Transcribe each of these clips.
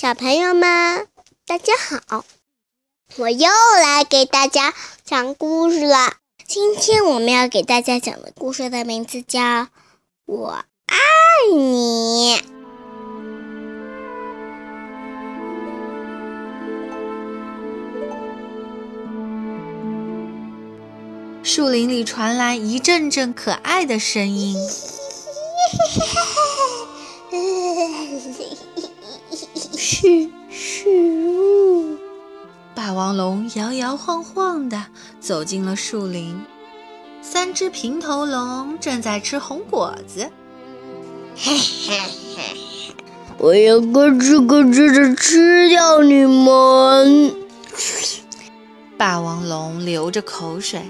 小朋友们，大家好！我又来给大家讲故事了。今天我们要给大家讲的故事的名字叫《我爱你》。树林里传来一阵阵可爱的声音。是是，霸王龙摇摇晃晃地走进了树林。三只平头龙正在吃红果子。嘿嘿嘿，我要咯吱咯吱地吃掉你们！霸王龙流着口水。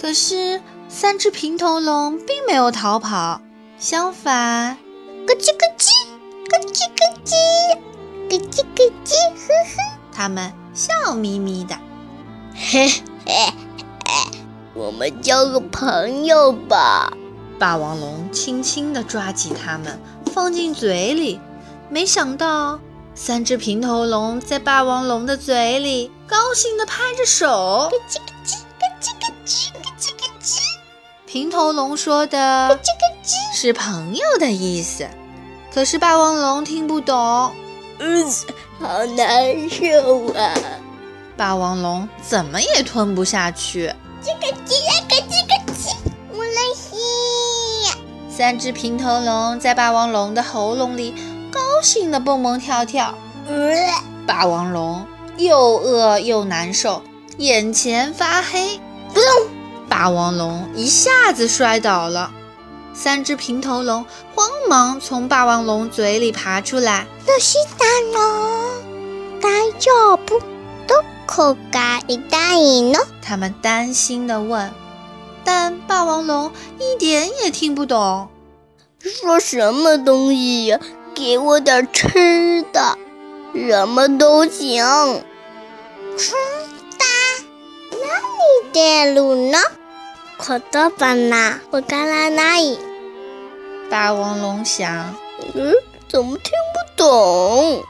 可是，三只平头龙并没有逃跑，相反，咯吱咯吱，咯吱咯叽，咯叽咯叽，呵呵，它们笑眯眯的。嘿嘿嘿，我们交个朋友吧。霸王龙轻轻地抓起它们，放进嘴里。没想到，三只平头龙在霸王龙的嘴里高兴地拍着手。咯叽咯叽，咯叽咯叽。平头龙说的是朋友的意思，可是霸王龙听不懂。嗯，好难受啊！霸王龙怎么也吞不下去。这个鸡，那个这，个鸡，我来吸。三只平头龙在霸王龙的喉咙里高兴地蹦蹦跳跳。霸王龙又饿又难受，眼前发黑。不动。霸王龙一下子摔倒了，三只平头龙慌忙从霸王龙嘴里爬出来。那是大龙，大丈夫都可以答应呢？他们担心地问，但霸王龙一点也听不懂。说什么东西呀？给我点吃的，什么都行。吃的？那你的路呢？可多吧啦！我刚来哪里？霸王龙想，嗯，怎么听不懂？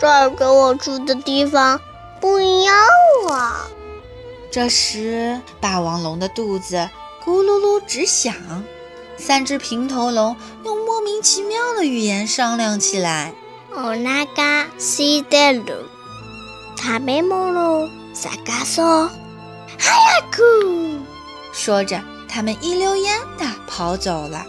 这儿跟我住的地方不一样啊！这时，霸王龙的肚子咕噜噜直响。三只平头龙用莫名其妙的语言商量起来。おなかすいてる。食べ物探そう。早く！说着，他们一溜烟地跑走了。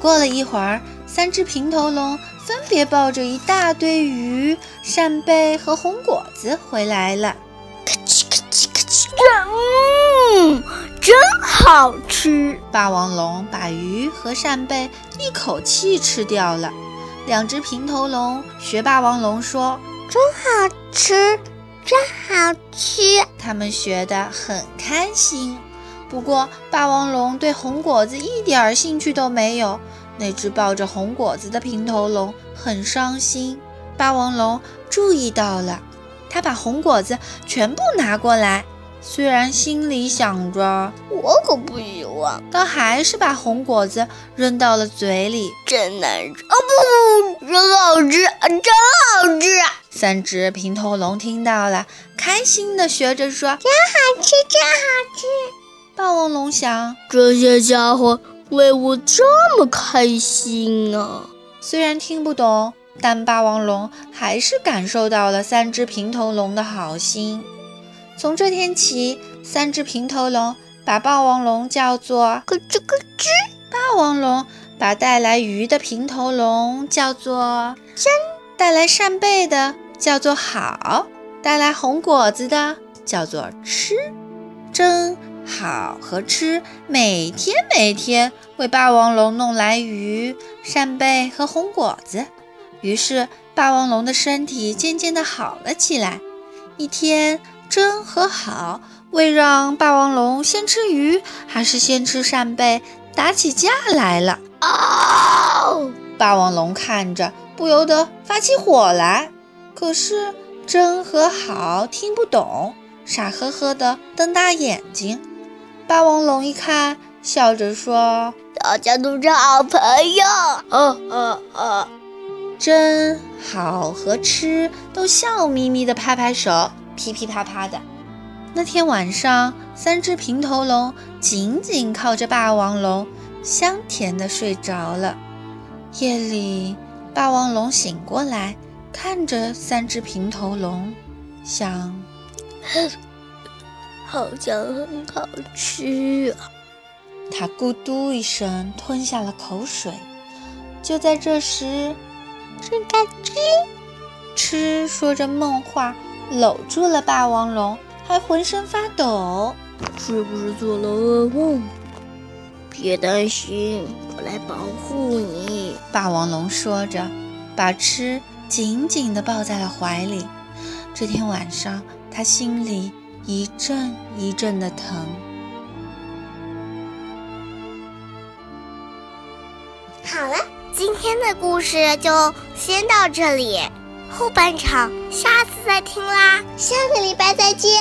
过了一会儿，三只平头龙分别抱着一大堆鱼、扇贝和红果子回来了。咔哧咔哧咔哧，嗯，真好吃！霸王龙把鱼和扇贝一口气吃掉了。两只平头龙学霸王龙说：“真好吃，真好吃！”他们学得很开心。不过，霸王龙对红果子一点儿兴趣都没有。那只抱着红果子的平头龙很伤心。霸王龙注意到了，他把红果子全部拿过来，虽然心里想着我可不喜欢，但还是把红果子扔到了嘴里。真难吃！哦不，真好吃，真好吃！三只平头龙听到了，开心地学着说：“真好吃，真好吃！”霸王龙想：这些家伙为我这么开心啊！虽然听不懂，但霸王龙还是感受到了三只平头龙的好心。从这天起，三只平头龙把霸王龙叫做咯吱咯吱，霸王龙把带来鱼的平头龙叫做真，带来扇贝的叫做好，带来红果子的叫做吃，真。好和吃，每天每天为霸王龙弄来鱼、扇贝和红果子，于是霸王龙的身体渐渐的好了起来。一天，真和好为让霸王龙先吃鱼还是先吃扇贝打起架来了。哦！霸王龙看着不由得发起火来，可是真和好听不懂，傻呵呵的瞪大眼睛。霸王龙一看，笑着说：“大家都是好朋友。”哦哦哦！真、好和吃都笑眯眯地拍拍手，噼噼啪啪的。那天晚上，三只平头龙紧紧靠着霸王龙，香甜地睡着了。夜里，霸王龙醒过来，看着三只平头龙，想：好像很好吃啊！它咕嘟一声吞下了口水。就在这时，吱嘎吱，吃说着梦话，搂住了霸王龙，还浑身发抖。是不是做了噩梦？别担心，我来保护你。霸王龙说着，把吃紧紧地抱在了怀里。这天晚上，他心里一阵一阵的疼。好了。今天的故事就先到这里，后半场下次再听啦，下个礼拜再见。